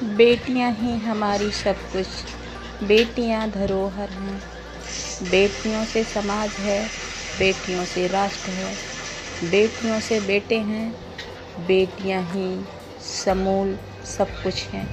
बेटियाँ ही हमारी सब कुछ। बेटियाँ धरोहर हैं। बेटियों से समाज है, बेटियों से राष्ट्र है। बेटियों से बेटे हैं, बेटियाँ ही समूल सब कुछ हैं।